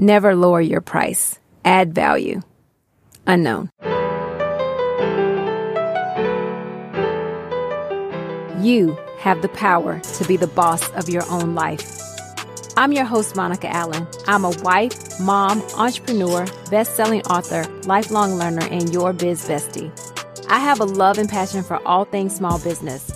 Never lower your price. Add value. Unknown. You have the power to be the boss of your own life. I'm your host, Monica Allen. I'm a wife, mom, entrepreneur, best selling author, lifelong learner, and your biz bestie. I have a love and passion for all things small business.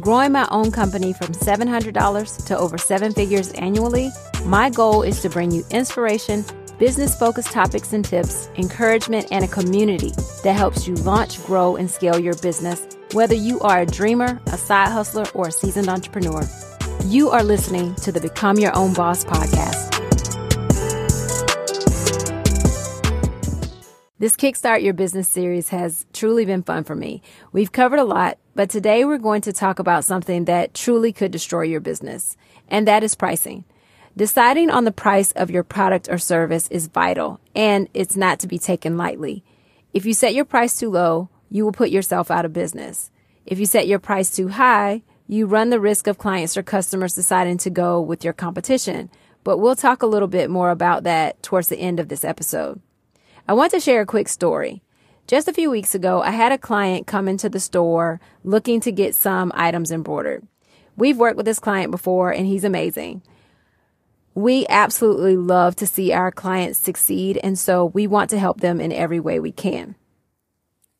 Growing my own company from $700 to over seven figures annually, my goal is to bring you inspiration, business focused topics and tips, encouragement, and a community that helps you launch, grow, and scale your business, whether you are a dreamer, a side hustler, or a seasoned entrepreneur. You are listening to the Become Your Own Boss podcast. This Kickstart Your Business series has truly been fun for me. We've covered a lot, but today we're going to talk about something that truly could destroy your business, and that is pricing. Deciding on the price of your product or service is vital, and it's not to be taken lightly. If you set your price too low, you will put yourself out of business. If you set your price too high, you run the risk of clients or customers deciding to go with your competition. But we'll talk a little bit more about that towards the end of this episode. I want to share a quick story. Just a few weeks ago, I had a client come into the store looking to get some items embroidered. We've worked with this client before and he's amazing. We absolutely love to see our clients succeed, and so we want to help them in every way we can.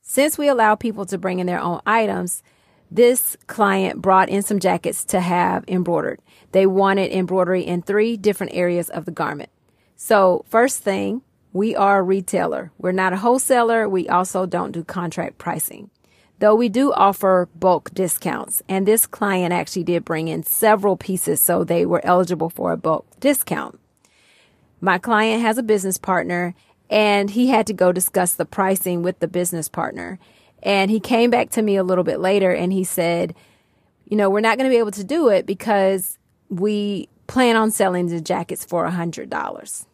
Since we allow people to bring in their own items, this client brought in some jackets to have embroidered. They wanted embroidery in three different areas of the garment. So, first thing, we are a retailer. We're not a wholesaler. We also don't do contract pricing. Though we do offer bulk discounts, and this client actually did bring in several pieces, so they were eligible for a bulk discount. My client has a business partner, and he had to go discuss the pricing with the business partner. And he came back to me a little bit later and he said, You know, we're not going to be able to do it because we plan on selling the jackets for a $100.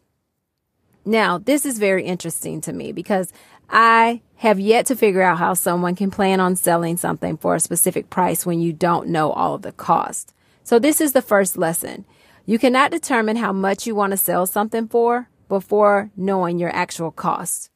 Now, this is very interesting to me because I have yet to figure out how someone can plan on selling something for a specific price when you don't know all of the cost. So this is the first lesson. You cannot determine how much you want to sell something for before knowing your actual cost.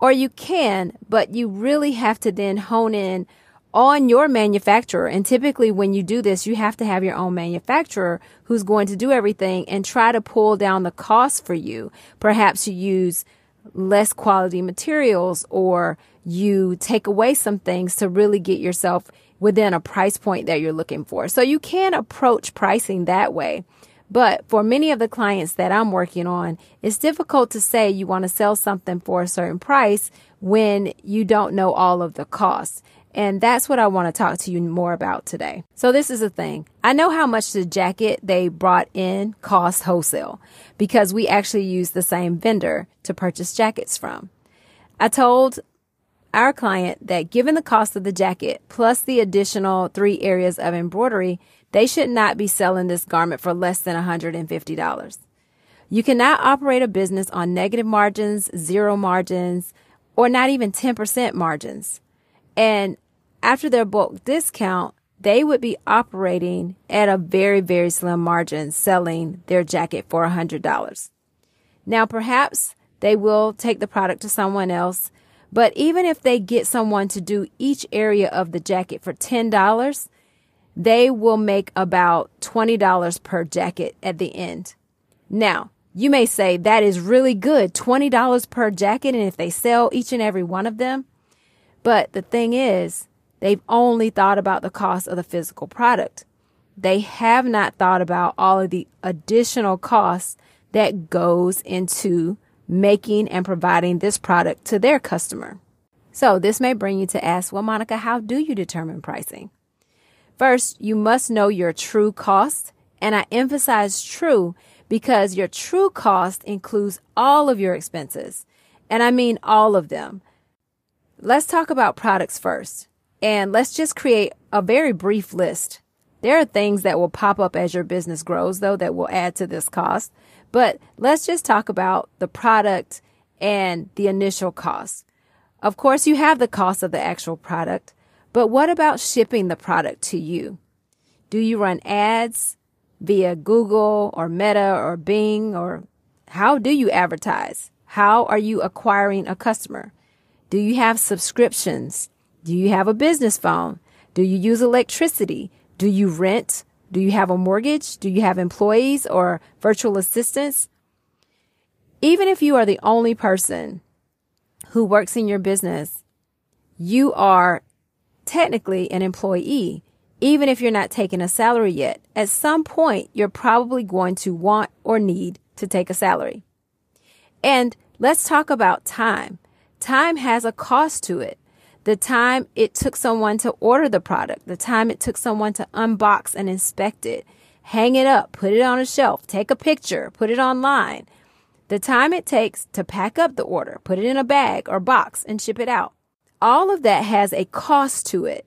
Or you can, but you really have to then hone in on your manufacturer. And typically when you do this, you have to have your own manufacturer who's going to do everything and try to pull down the cost for you. Perhaps you use less quality materials or you take away some things to really get yourself within a price point that you're looking for. So you can approach pricing that way. But for many of the clients that I'm working on, it's difficult to say you want to sell something for a certain price when you don't know all of the costs. And that's what I want to talk to you more about today. So this is the thing. I know how much the jacket they brought in cost wholesale because we actually use the same vendor to purchase jackets from. I told our client that given the cost of the jacket plus the additional three areas of embroidery, they should not be selling this garment for less than $150. You cannot operate a business on negative margins, zero margins, or not even 10% margins. And after their bulk discount, they would be operating at a very, very slim margin selling their jacket for $100. Now, perhaps they will take the product to someone else, but even if they get someone to do each area of the jacket for $10, they will make about $20 per jacket at the end. Now, you may say that is really good, $20 per jacket, and if they sell each and every one of them. But the thing is, They've only thought about the cost of the physical product. They have not thought about all of the additional costs that goes into making and providing this product to their customer. So this may bring you to ask, well, Monica, how do you determine pricing? First, you must know your true cost. And I emphasize true because your true cost includes all of your expenses. And I mean all of them. Let's talk about products first. And let's just create a very brief list. There are things that will pop up as your business grows, though, that will add to this cost. But let's just talk about the product and the initial cost. Of course, you have the cost of the actual product, but what about shipping the product to you? Do you run ads via Google or Meta or Bing or How do you advertise? How are you acquiring a customer? Do you have subscriptions? Do you have a business phone? Do you use electricity? Do you rent? Do you have a mortgage? Do you have employees or virtual assistants? Even if you are the only person who works in your business, you are technically an employee, even if you're not taking a salary yet. At some point, you're probably going to want or need to take a salary. And let's talk about time. Time has a cost to it the time it took someone to order the product, the time it took someone to unbox and inspect it, hang it up, put it on a shelf, take a picture, put it online, the time it takes to pack up the order, put it in a bag or box and ship it out. All of that has a cost to it.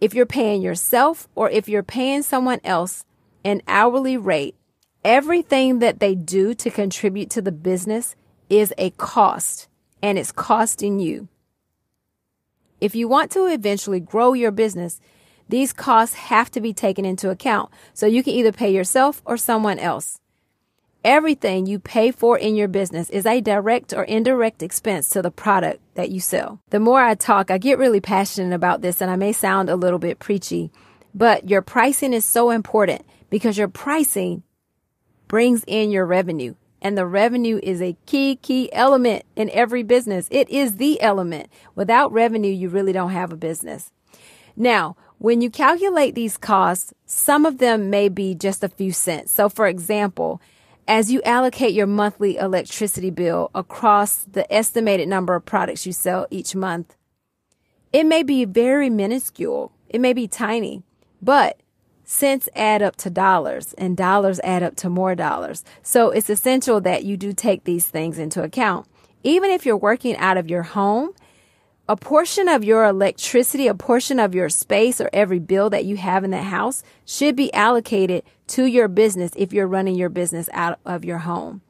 If you're paying yourself or if you're paying someone else an hourly rate, everything that they do to contribute to the business is a cost and it's costing you. If you want to eventually grow your business, these costs have to be taken into account. So you can either pay yourself or someone else. Everything you pay for in your business is a direct or indirect expense to the product that you sell. The more I talk, I get really passionate about this and I may sound a little bit preachy, but your pricing is so important because your pricing brings in your revenue. And the revenue is a key, key element in every business. It is the element. Without revenue, you really don't have a business. Now, when you calculate these costs, some of them may be just a few cents. So for example, as you allocate your monthly electricity bill across the estimated number of products you sell each month, it may be very minuscule. It may be tiny, but cents add up to dollars and dollars add up to more dollars. So it's essential that you do take these things into account. Even if you're working out of your home, a portion of your electricity, a portion of your space or every bill that you have in the house should be allocated to your business if you're running your business out of your home.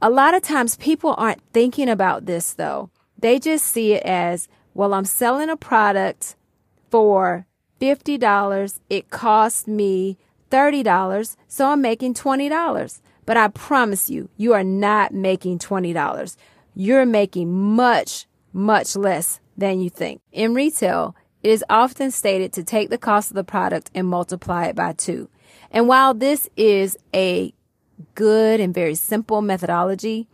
A lot of times people aren't thinking about this though. They just see it as, well, I'm selling a product for $50. It cost me $30. So I'm making $20. But I promise you, you are not making $20. You're making much, much less than you think. In retail, it is often stated to take the cost of the product and multiply it by two. And while this is a good and very simple methodology,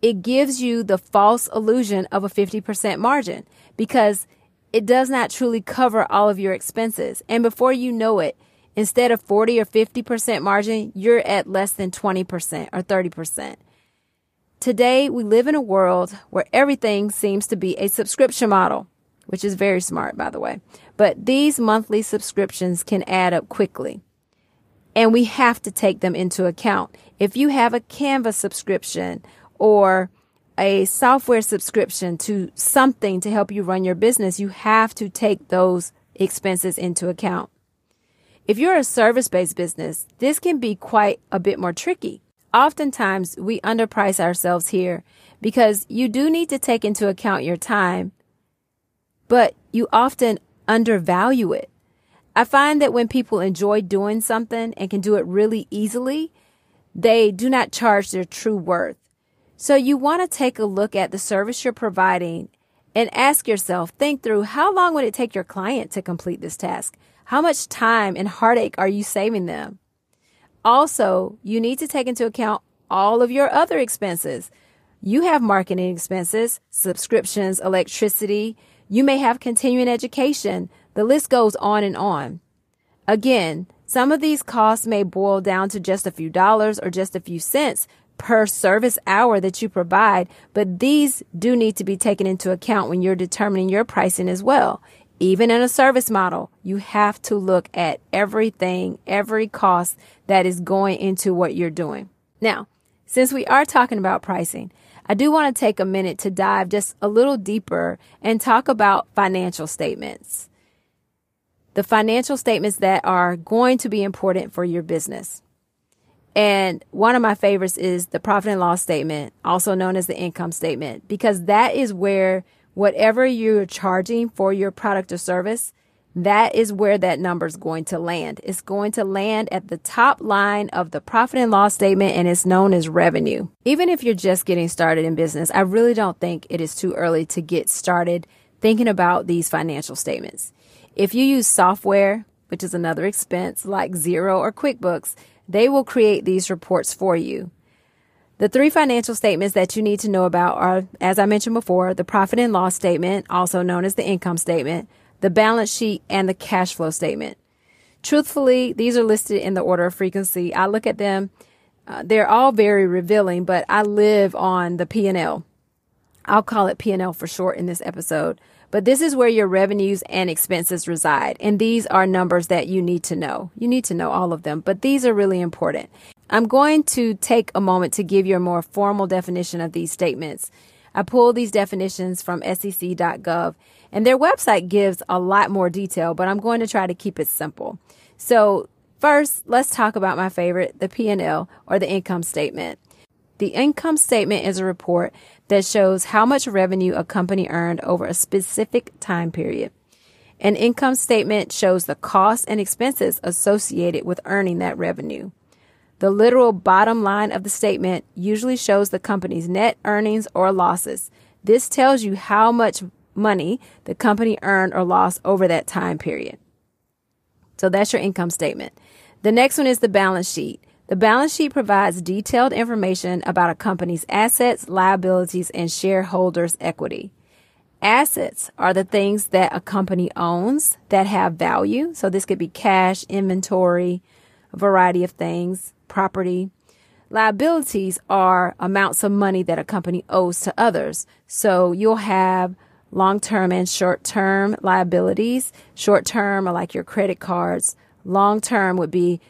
it gives you the false illusion of a 50% margin because it does not truly cover all of your expenses. And before you know it, instead of 40 or 50% margin, you're at less than 20% or 30%. Today, we live in a world where everything seems to be a subscription model, which is very smart, by the way. But these monthly subscriptions can add up quickly. And we have to take them into account. If you have a Canva subscription or a software subscription to something to help you run your business, you have to take those expenses into account. If you're a service based business, this can be quite a bit more tricky. Oftentimes, we underprice ourselves here because you do need to take into account your time, but you often undervalue it. I find that when people enjoy doing something and can do it really easily, they do not charge their true worth. So you want to take a look at the service you're providing and ask yourself, think through how long would it take your client to complete this task? How much time and heartache are you saving them? Also, you need to take into account all of your other expenses. You have marketing expenses, subscriptions, electricity. You may have continuing education. The list goes on and on. Again, some of these costs may boil down to just a few dollars or just a few cents, per service hour that you provide, but these do need to be taken into account when you're determining your pricing as well. Even in a service model, you have to look at everything, every cost that is going into what you're doing. Now, since we are talking about pricing, I do want to take a minute to dive just a little deeper and talk about financial statements. The financial statements that are going to be important for your business. And one of my favorites is the profit and loss statement, also known as the income statement, because that is where whatever you're charging for your product or service, that is where that number is going to land. It's going to land at the top line of the profit and loss statement and it's known as revenue. Even if you're just getting started in business, I really don't think it is too early to get started thinking about these financial statements. If you use software, which is another expense like Xero or QuickBooks, they will create these reports for you. The three financial statements that you need to know about are, as I mentioned before, the profit and loss statement, also known as the income statement, the balance sheet, and the cash flow statement. Truthfully, these are listed in the order of frequency. I look at them. Uh, they're all very revealing, but I live on the P&L. I'll call it P&L for short in this episode. But this is where your revenues and expenses reside. And these are numbers that you need to know. You need to know all of them, but these are really important. I'm going to take a moment to give you a more formal definition of these statements. I pulled these definitions from sec.gov and their website gives a lot more detail, but I'm going to try to keep it simple. So first, let's talk about my favorite, the P&L or the income statement. The income statement is a report that shows how much revenue a company earned over a specific time period. An income statement shows the costs and expenses associated with earning that revenue. The literal bottom line of the statement usually shows the company's net earnings or losses. This tells you how much money the company earned or lost over that time period. So that's your income statement. The next one is the balance sheet. The balance sheet provides detailed information about a company's assets, liabilities, and shareholders' equity. Assets are the things that a company owns that have value. So this could be cash, inventory, a variety of things, property. Liabilities are amounts of money that a company owes to others. So you'll have long term and short term liabilities. Short term are like your credit cards. Long term would be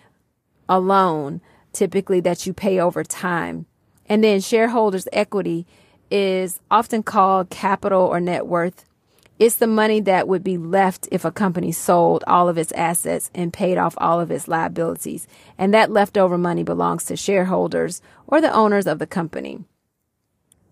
a loan, typically that you pay over time. And then shareholders' equity is often called capital or net worth. It's the money that would be left if a company sold all of its assets and paid off all of its liabilities. And that leftover money belongs to shareholders or the owners of the company.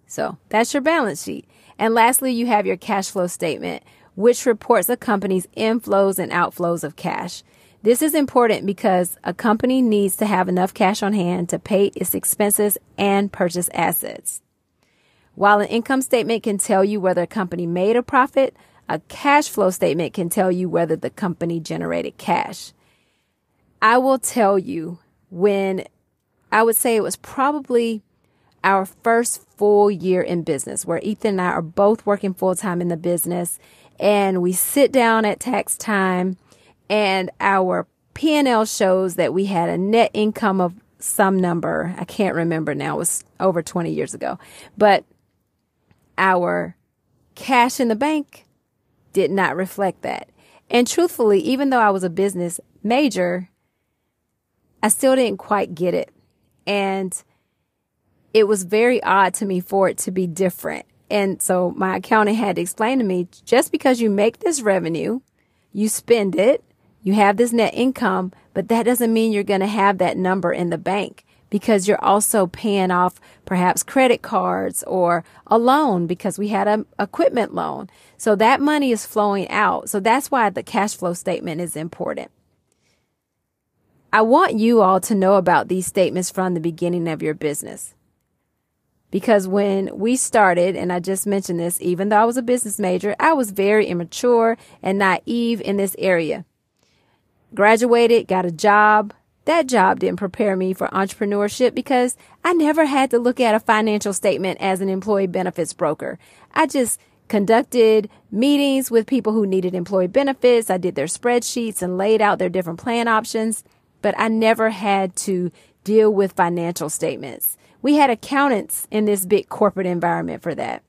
So that's your balance sheet. And lastly, you have your cash flow statement, which reports a company's inflows and outflows of cash. This is important because a company needs to have enough cash on hand to pay its expenses and purchase assets. While an income statement can tell you whether a company made a profit, a cash flow statement can tell you whether the company generated cash. I will tell you when I would say it was probably our first full year in business where Ethan and I are both working full time in the business and we sit down at tax time and our P&L shows that we had a net income of some number. I can't remember now. It was over 20 years ago. But our cash in the bank did not reflect that. And truthfully, even though I was a business major, I still didn't quite get it. And it was very odd to me for it to be different. And so my accountant had to explain to me just because you make this revenue, you spend it, you have this net income, but that doesn't mean you're going to have that number in the bank because you're also paying off perhaps credit cards or a loan because we had an equipment loan. So that money is flowing out. So that's why the cash flow statement is important. I want you all to know about these statements from the beginning of your business. Because when we started, and I just mentioned this, even though I was a business major, I was very immature and naive in this area. Graduated, got a job. That job didn't prepare me for entrepreneurship because I never had to look at a financial statement as an employee benefits broker. I just conducted meetings with people who needed employee benefits. I did their spreadsheets and laid out their different plan options, but I never had to deal with financial statements. We had accountants in this big corporate environment for that.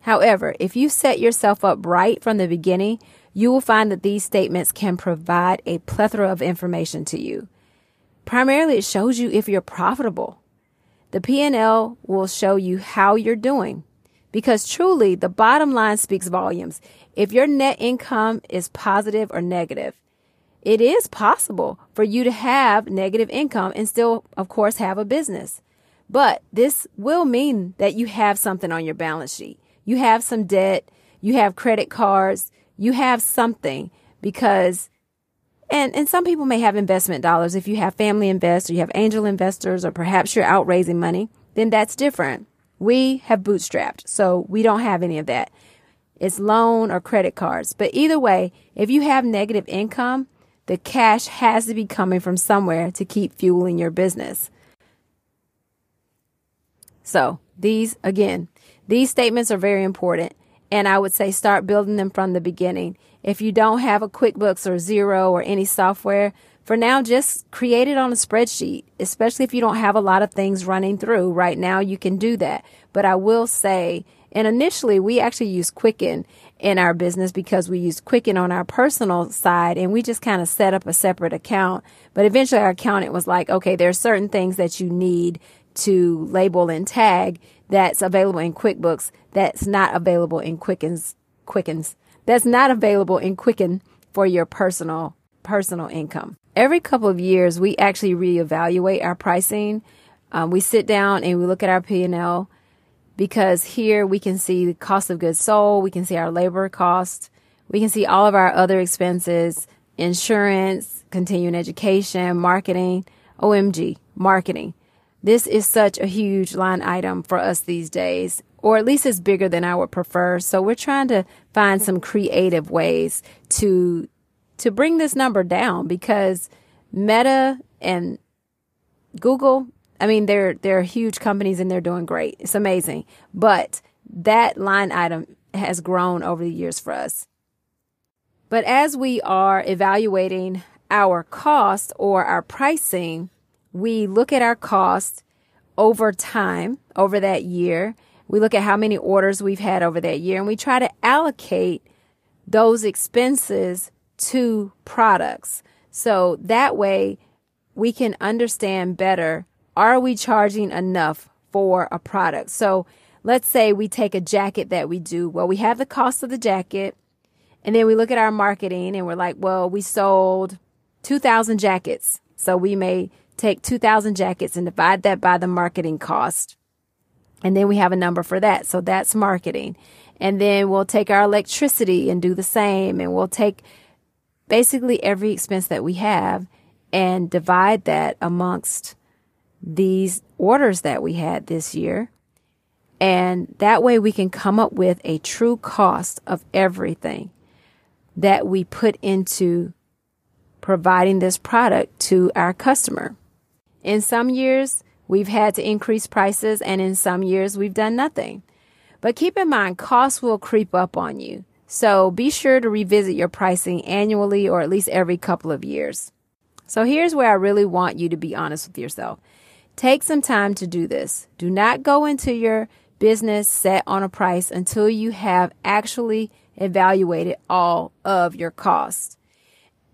However, if you set yourself up right from the beginning, you will find that these statements can provide a plethora of information to you. Primarily, it shows you if you're profitable. The P&L will show you how you're doing because truly the bottom line speaks volumes. If your net income is positive or negative, it is possible for you to have negative income and still, of course, have a business. But this will mean that you have something on your balance sheet. You have some debt, you have credit cards, you have something because and and some people may have investment dollars if you have family investors, you have angel investors or perhaps you're out raising money, then that's different. We have bootstrapped, so we don't have any of that. It's loan or credit cards. But either way, if you have negative income, the cash has to be coming from somewhere to keep fueling your business. So, these again, these statements are very important. And I would say start building them from the beginning. If you don't have a QuickBooks or Xero or any software, for now, just create it on a spreadsheet, especially if you don't have a lot of things running through. Right now, you can do that. But I will say, and initially, we actually used Quicken in our business because we use Quicken on our personal side and we just kind of set up a separate account. But eventually, our accountant was like, okay, there are certain things that you need to label and tag that's available in QuickBooks that's not available in Quickens Quickens that's not available in Quicken for your personal personal income. Every couple of years, we actually reevaluate our pricing. Um, we sit down and we look at our P and L because here we can see the cost of goods sold, we can see our labor cost, we can see all of our other expenses, insurance, continuing education, marketing, OMG, marketing. This is such a huge line item for us these days, or at least it's bigger than I would prefer. So we're trying to find some creative ways to to bring this number down because Meta and Google, I mean they're they're huge companies and they're doing great. It's amazing. But that line item has grown over the years for us. But as we are evaluating our cost or our pricing, we look at our cost over time, over that year. We look at how many orders we've had over that year and we try to allocate those expenses to products. So that way we can understand better are we charging enough for a product? So let's say we take a jacket that we do. Well, we have the cost of the jacket and then we look at our marketing and we're like, well, we sold 2,000 jackets. So we may take 2,000 jackets and divide that by the marketing cost. And then we have a number for that. So that's marketing. And then we'll take our electricity and do the same. And we'll take basically every expense that we have and divide that amongst these orders that we had this year. And that way we can come up with a true cost of everything that we put into providing this product to our customer. In some years, we've had to increase prices, and in some years, we've done nothing. But keep in mind, costs will creep up on you. So be sure to revisit your pricing annually or at least every couple of years. So here's where I really want you to be honest with yourself. Take some time to do this. Do not go into your business set on a price until you have actually evaluated all of your costs.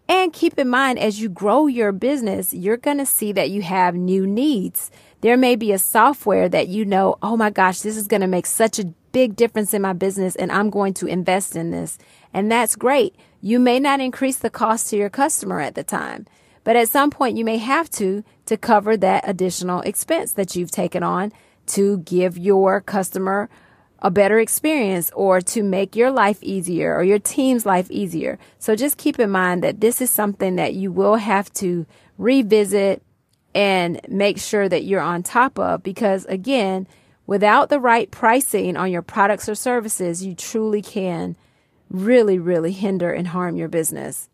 And keep in mind, as you grow your business, you're going to see that you have new needs. There may be a software that you know, oh my gosh, this is going to make such a big difference in my business and I'm going to invest in this. And that's great. You may not increase the cost to your customer at the time, but at some point you may have to to cover that additional expense that you've taken on to give your customer a better experience or to make your life easier or your team's life easier. So just keep in mind that this is something that you will have to revisit and make sure that you're on top of because again, without the right pricing on your products or services, you truly can really, really hinder and harm your business.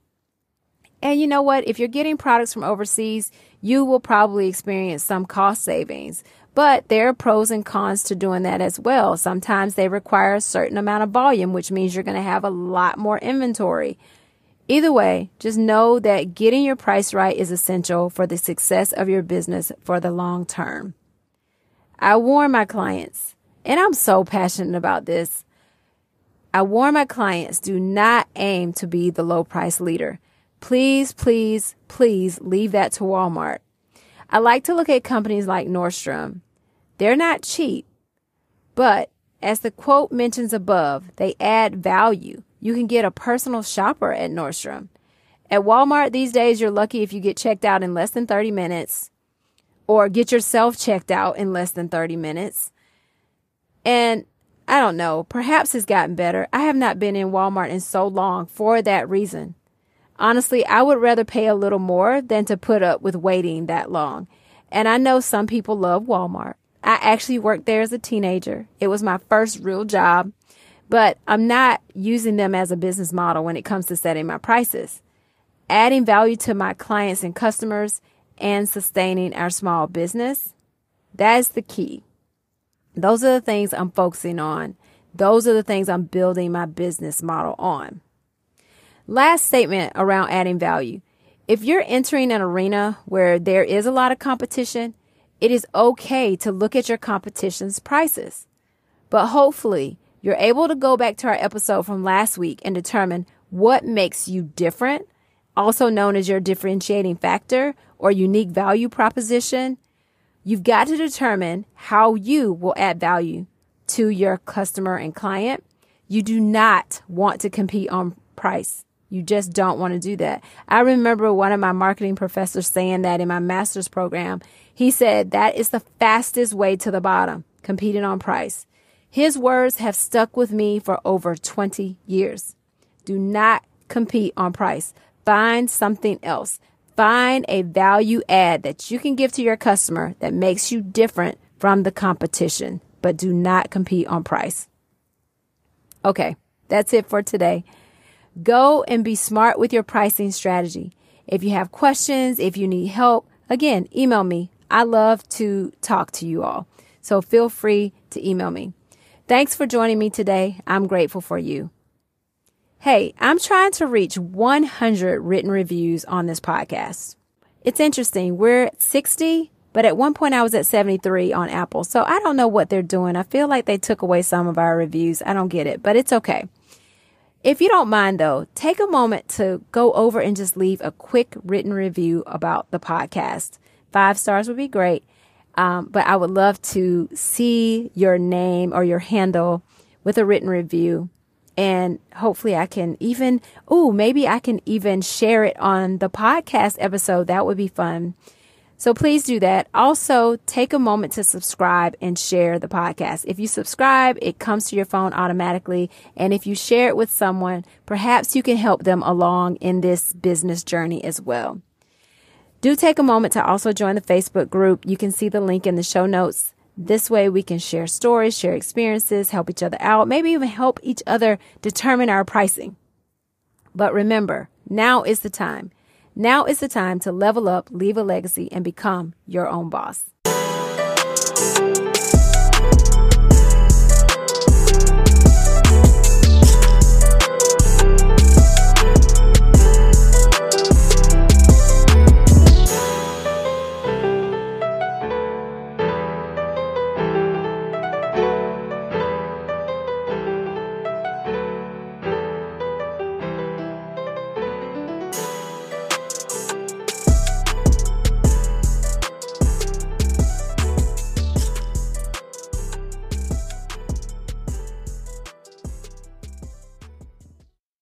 And you know what? If you're getting products from overseas, you will probably experience some cost savings. But there are pros and cons to doing that as well. Sometimes they require a certain amount of volume, which means you're going to have a lot more inventory. Either way, just know that getting your price right is essential for the success of your business for the long term. I warn my clients, and I'm so passionate about this. I warn my clients do not aim to be the low price leader. Please, please, please leave that to Walmart. I like to look at companies like Nordstrom. They're not cheap, but as the quote mentions above, they add value. You can get a personal shopper at Nordstrom. At Walmart these days, you're lucky if you get checked out in less than 30 minutes or get yourself checked out in less than 30 minutes. And I don't know. Perhaps it's gotten better. I have not been in Walmart in so long for that reason. Honestly, I would rather pay a little more than to put up with waiting that long. And I know some people love Walmart. I actually worked there as a teenager. It was my first real job, but I'm not using them as a business model when it comes to setting my prices. Adding value to my clients and customers and sustaining our small business, that is the key. Those are the things I'm focusing on. Those are the things I'm building my business model on. Last statement around adding value. If you're entering an arena where there is a lot of competition, it is okay to look at your competition's prices. But hopefully, you're able to go back to our episode from last week and determine what makes you different, also known as your differentiating factor or unique value proposition. You've got to determine how you will add value to your customer and client. You do not want to compete on price. You just don't want to do that. I remember one of my marketing professors saying that in my master's program. He said that is the fastest way to the bottom, competing on price. His words have stuck with me for over 20 years. Do not compete on price. Find something else. Find a value add that you can give to your customer that makes you different from the competition, but do not compete on price. Okay, that's it for today. Go and be smart with your pricing strategy. If you have questions, if you need help, again, email me. I love to talk to you all. So feel free to email me. Thanks for joining me today. I'm grateful for you. Hey, I'm trying to reach 100 written reviews on this podcast. It's interesting. We're at 60, but at one point I was at 73 on Apple. So I don't know what they're doing. I feel like they took away some of our reviews. I don't get it, but it's okay. If you don't mind though, take a moment to go over and just leave a quick written review about the podcast. Five stars would be great. Um, but I would love to see your name or your handle with a written review. And hopefully I can even, oh, maybe I can even share it on the podcast episode. That would be fun. So please do that. Also, take a moment to subscribe and share the podcast. If you subscribe, it comes to your phone automatically. And if you share it with someone, perhaps you can help them along in this business journey as well. Do take a moment to also join the Facebook group. You can see the link in the show notes. This way we can share stories, share experiences, help each other out, maybe even help each other determine our pricing. But remember, now is the time. Now is the time to level up, leave a legacy, and become your own boss.